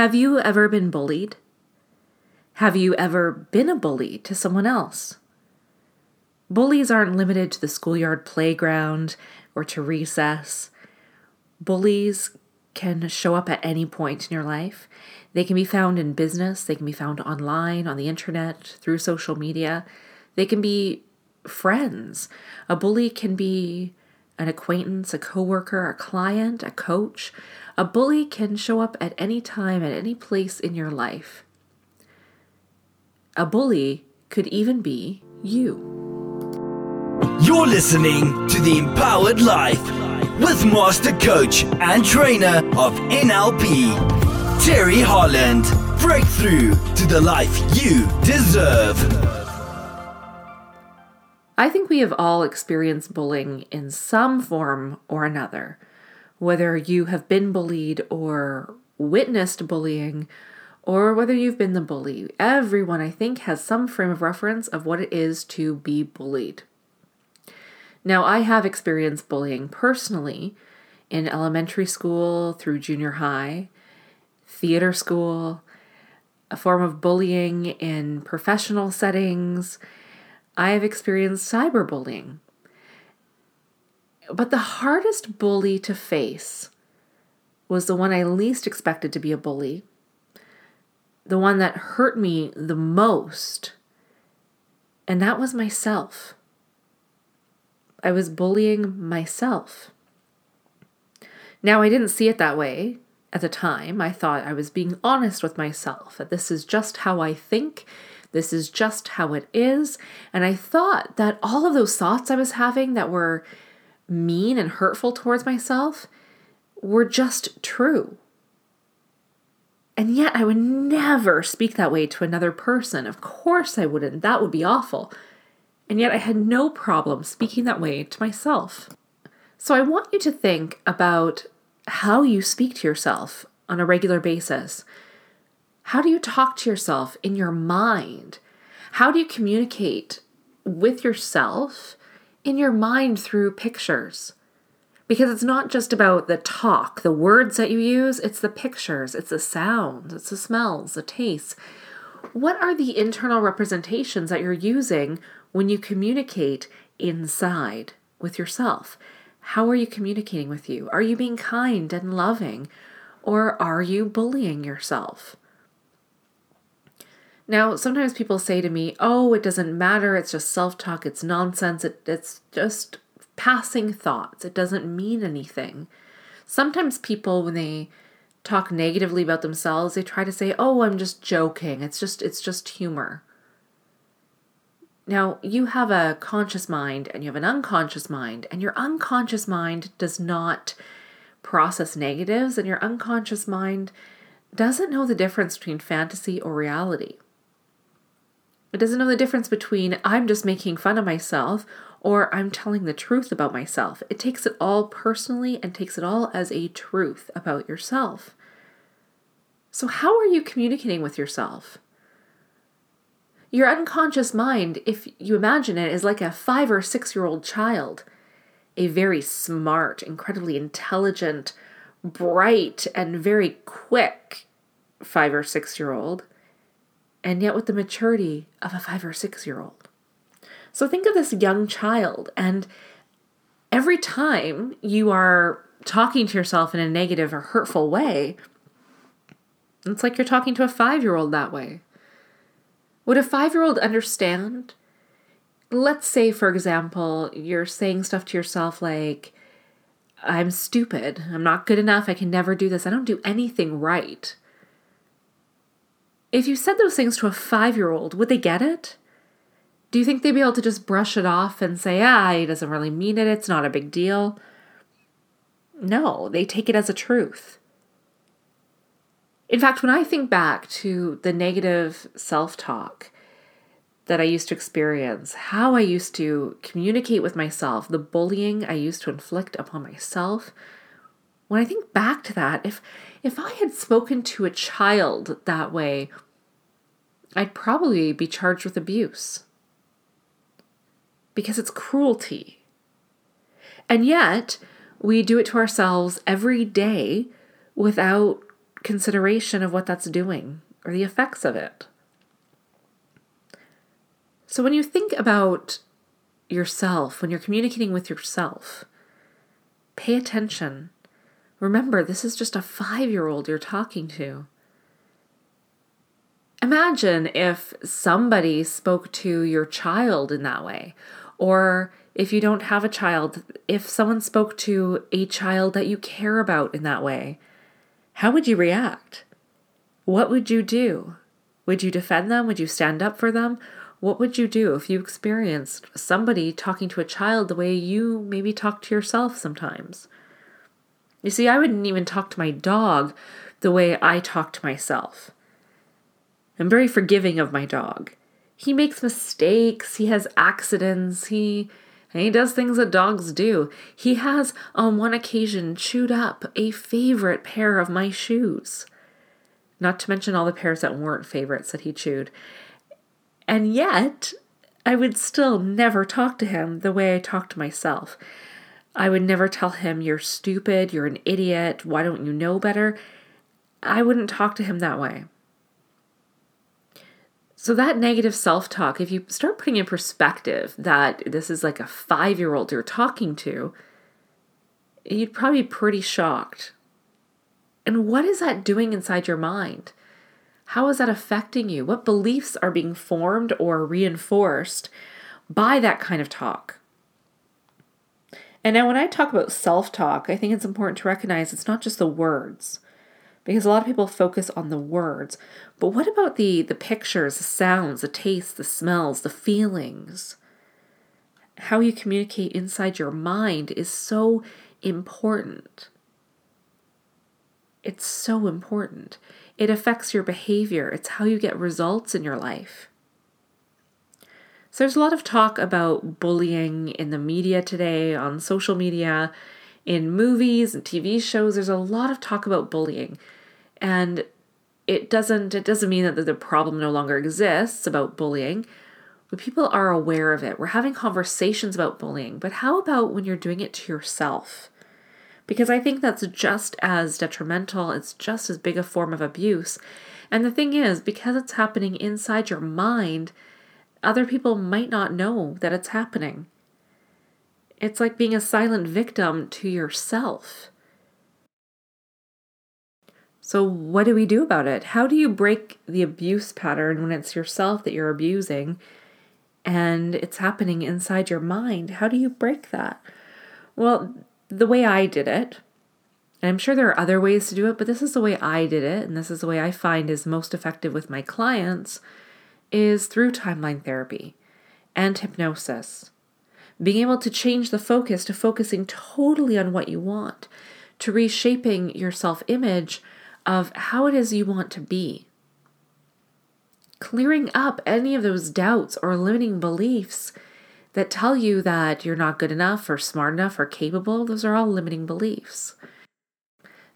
Have you ever been bullied? Have you ever been a bully to someone else? Bullies aren't limited to the schoolyard playground or to recess. Bullies can show up at any point in your life. They can be found in business, they can be found online, on the internet, through social media. They can be friends. A bully can be an acquaintance, a coworker, a client, a coach. A bully can show up at any time, at any place in your life. A bully could even be you. You're listening to The Empowered Life with Master Coach and Trainer of NLP, Terry Holland. Breakthrough to the life you deserve. I think we have all experienced bullying in some form or another. Whether you have been bullied or witnessed bullying, or whether you've been the bully, everyone I think has some frame of reference of what it is to be bullied. Now, I have experienced bullying personally in elementary school through junior high, theater school, a form of bullying in professional settings. I have experienced cyberbullying. But the hardest bully to face was the one I least expected to be a bully, the one that hurt me the most, and that was myself. I was bullying myself. Now, I didn't see it that way at the time. I thought I was being honest with myself, that this is just how I think, this is just how it is. And I thought that all of those thoughts I was having that were mean and hurtful towards myself were just true. And yet, I would never speak that way to another person. Of course, I wouldn't. That would be awful and yet I had no problem speaking that way to myself. So I want you to think about how you speak to yourself on a regular basis. How do you talk to yourself in your mind? How do you communicate with yourself in your mind through pictures? Because it's not just about the talk, the words that you use, it's the pictures, it's the sounds, it's the smells, the tastes. What are the internal representations that you're using when you communicate inside with yourself. How are you communicating with you? Are you being kind and loving? Or are you bullying yourself? Now, sometimes people say to me, oh, it doesn't matter. It's just self talk. It's nonsense. It, it's just passing thoughts. It doesn't mean anything. Sometimes people, when they talk negatively about themselves, they try to say, oh, I'm just joking. It's just, it's just humor. Now, you have a conscious mind and you have an unconscious mind, and your unconscious mind does not process negatives, and your unconscious mind doesn't know the difference between fantasy or reality. It doesn't know the difference between I'm just making fun of myself or I'm telling the truth about myself. It takes it all personally and takes it all as a truth about yourself. So, how are you communicating with yourself? Your unconscious mind, if you imagine it, is like a five or six year old child, a very smart, incredibly intelligent, bright, and very quick five or six year old, and yet with the maturity of a five or six year old. So think of this young child, and every time you are talking to yourself in a negative or hurtful way, it's like you're talking to a five year old that way. Would a five year old understand? Let's say, for example, you're saying stuff to yourself like, I'm stupid. I'm not good enough. I can never do this. I don't do anything right. If you said those things to a five year old, would they get it? Do you think they'd be able to just brush it off and say, ah, he doesn't really mean it. It's not a big deal? No, they take it as a truth. In fact, when I think back to the negative self talk that I used to experience, how I used to communicate with myself, the bullying I used to inflict upon myself, when I think back to that, if if I had spoken to a child that way, I'd probably be charged with abuse. Because it's cruelty. And yet, we do it to ourselves every day without consideration of what that's doing or the effects of it. So when you think about yourself, when you're communicating with yourself, pay attention. Remember, this is just a five year old you're talking to. Imagine if somebody spoke to your child in that way, or if you don't have a child, if someone spoke to a child that you care about in that way, how would you react? What would you do? Would you defend them? Would you stand up for them? What would you do if you experienced somebody talking to a child the way you maybe talk to yourself sometimes? You see, I wouldn't even talk to my dog the way I talk to myself. I'm very forgiving of my dog. He makes mistakes, he has accidents, he he does things that dogs do. He has on one occasion chewed up a favorite pair of my shoes. Not to mention all the pairs that weren't favorites that he chewed. And yet, I would still never talk to him the way I talk to myself. I would never tell him, You're stupid, you're an idiot, why don't you know better? I wouldn't talk to him that way. So, that negative self talk, if you start putting in perspective that this is like a five year old you're talking to, you'd probably be pretty shocked. And what is that doing inside your mind? How is that affecting you? What beliefs are being formed or reinforced by that kind of talk? And now, when I talk about self talk, I think it's important to recognize it's not just the words, because a lot of people focus on the words. But what about the, the pictures, the sounds, the tastes, the smells, the feelings? How you communicate inside your mind is so important. It's so important. It affects your behavior, it's how you get results in your life. So, there's a lot of talk about bullying in the media today, on social media, in movies and TV shows. There's a lot of talk about bullying. And it doesn't it doesn't mean that the problem no longer exists about bullying but people are aware of it we're having conversations about bullying but how about when you're doing it to yourself because I think that's just as detrimental, it's just as big a form of abuse. And the thing is, because it's happening inside your mind, other people might not know that it's happening. It's like being a silent victim to yourself. So, what do we do about it? How do you break the abuse pattern when it's yourself that you're abusing and it's happening inside your mind? How do you break that? Well, the way I did it, and I'm sure there are other ways to do it, but this is the way I did it, and this is the way I find is most effective with my clients, is through timeline therapy and hypnosis. Being able to change the focus to focusing totally on what you want, to reshaping your self image of how it is you want to be. Clearing up any of those doubts or limiting beliefs that tell you that you're not good enough or smart enough or capable, those are all limiting beliefs.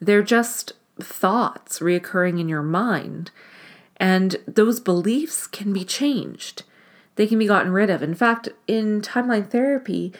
They're just thoughts reoccurring in your mind. And those beliefs can be changed, they can be gotten rid of. In fact, in timeline therapy,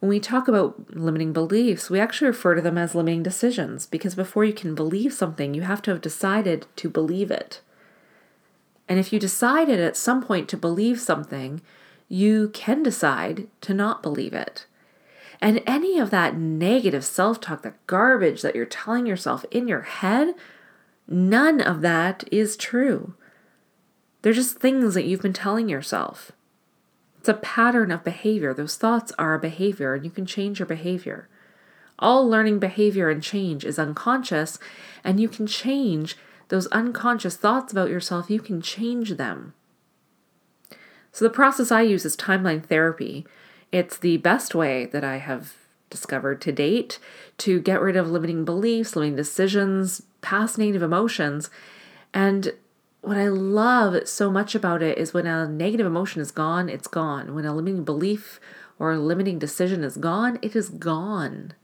when we talk about limiting beliefs, we actually refer to them as limiting decisions because before you can believe something, you have to have decided to believe it. And if you decided at some point to believe something, you can decide to not believe it. And any of that negative self talk, that garbage that you're telling yourself in your head, none of that is true. They're just things that you've been telling yourself. It's a pattern of behavior. Those thoughts are a behavior, and you can change your behavior. All learning behavior and change is unconscious, and you can change those unconscious thoughts about yourself, you can change them. So the process I use is timeline therapy. It's the best way that I have discovered to date to get rid of limiting beliefs, limiting decisions, past negative emotions. And what I love so much about it is when a negative emotion is gone, it's gone. When a limiting belief or a limiting decision is gone, it is gone.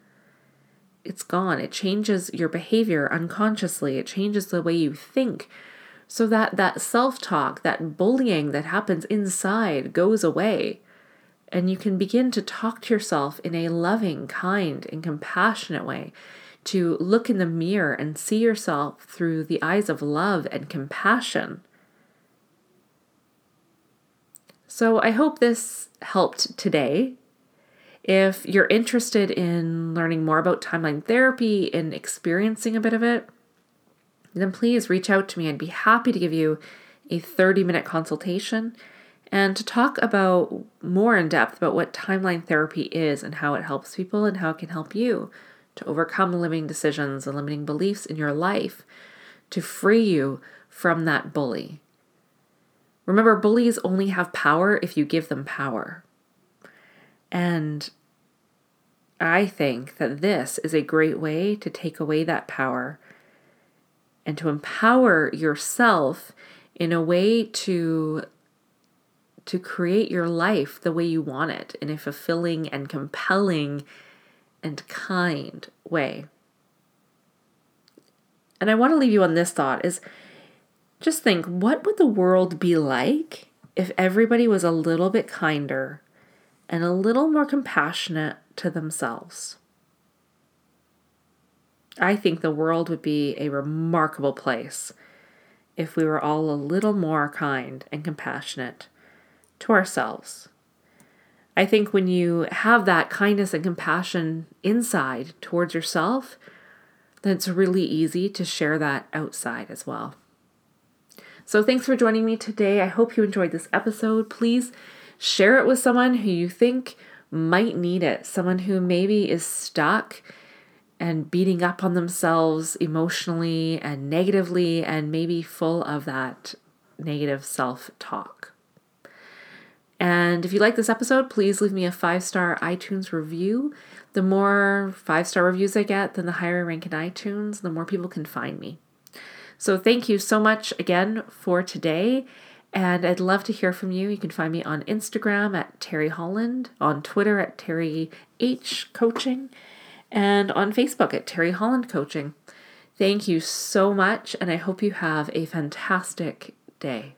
It's gone. It changes your behavior unconsciously. It changes the way you think so that that self-talk that bullying that happens inside goes away and you can begin to talk to yourself in a loving kind and compassionate way to look in the mirror and see yourself through the eyes of love and compassion. So I hope this helped today. If you're interested in learning more about timeline therapy and experiencing a bit of it, then please reach out to me. I'd be happy to give you a 30 minute consultation and to talk about more in depth about what timeline therapy is and how it helps people and how it can help you to overcome limiting decisions and limiting beliefs in your life to free you from that bully. Remember, bullies only have power if you give them power. And I think that this is a great way to take away that power and to empower yourself in a way to to create your life the way you want it in a fulfilling and compelling and kind way. And I want to leave you on this thought is just think what would the world be like if everybody was a little bit kinder and a little more compassionate to themselves? I think the world would be a remarkable place if we were all a little more kind and compassionate to ourselves. I think when you have that kindness and compassion inside towards yourself, then it's really easy to share that outside as well. So, thanks for joining me today. I hope you enjoyed this episode. Please share it with someone who you think might need it, someone who maybe is stuck and beating up on themselves emotionally and negatively, and maybe full of that negative self talk. And if you like this episode, please leave me a five star iTunes review. The more five star reviews I get, then the higher I rank in iTunes, the more people can find me. So thank you so much again for today. And I'd love to hear from you. You can find me on Instagram at Terry Holland, on Twitter at Terry H Coaching, and on Facebook at Terry Holland Coaching. Thank you so much, and I hope you have a fantastic day.